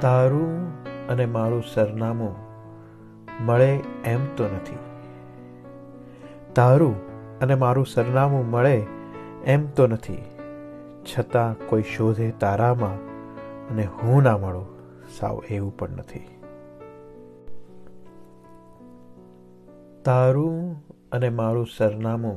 તારું અને મારું સરનામું મળે એમ તો નથી. તારું અને મારું સરનામું મળે એમ તો નથી. છતાં કોઈ શોધે તારામાં અને હું ના મળું, સાવ એવું પણ નથી. તારું અને મારું સરનામું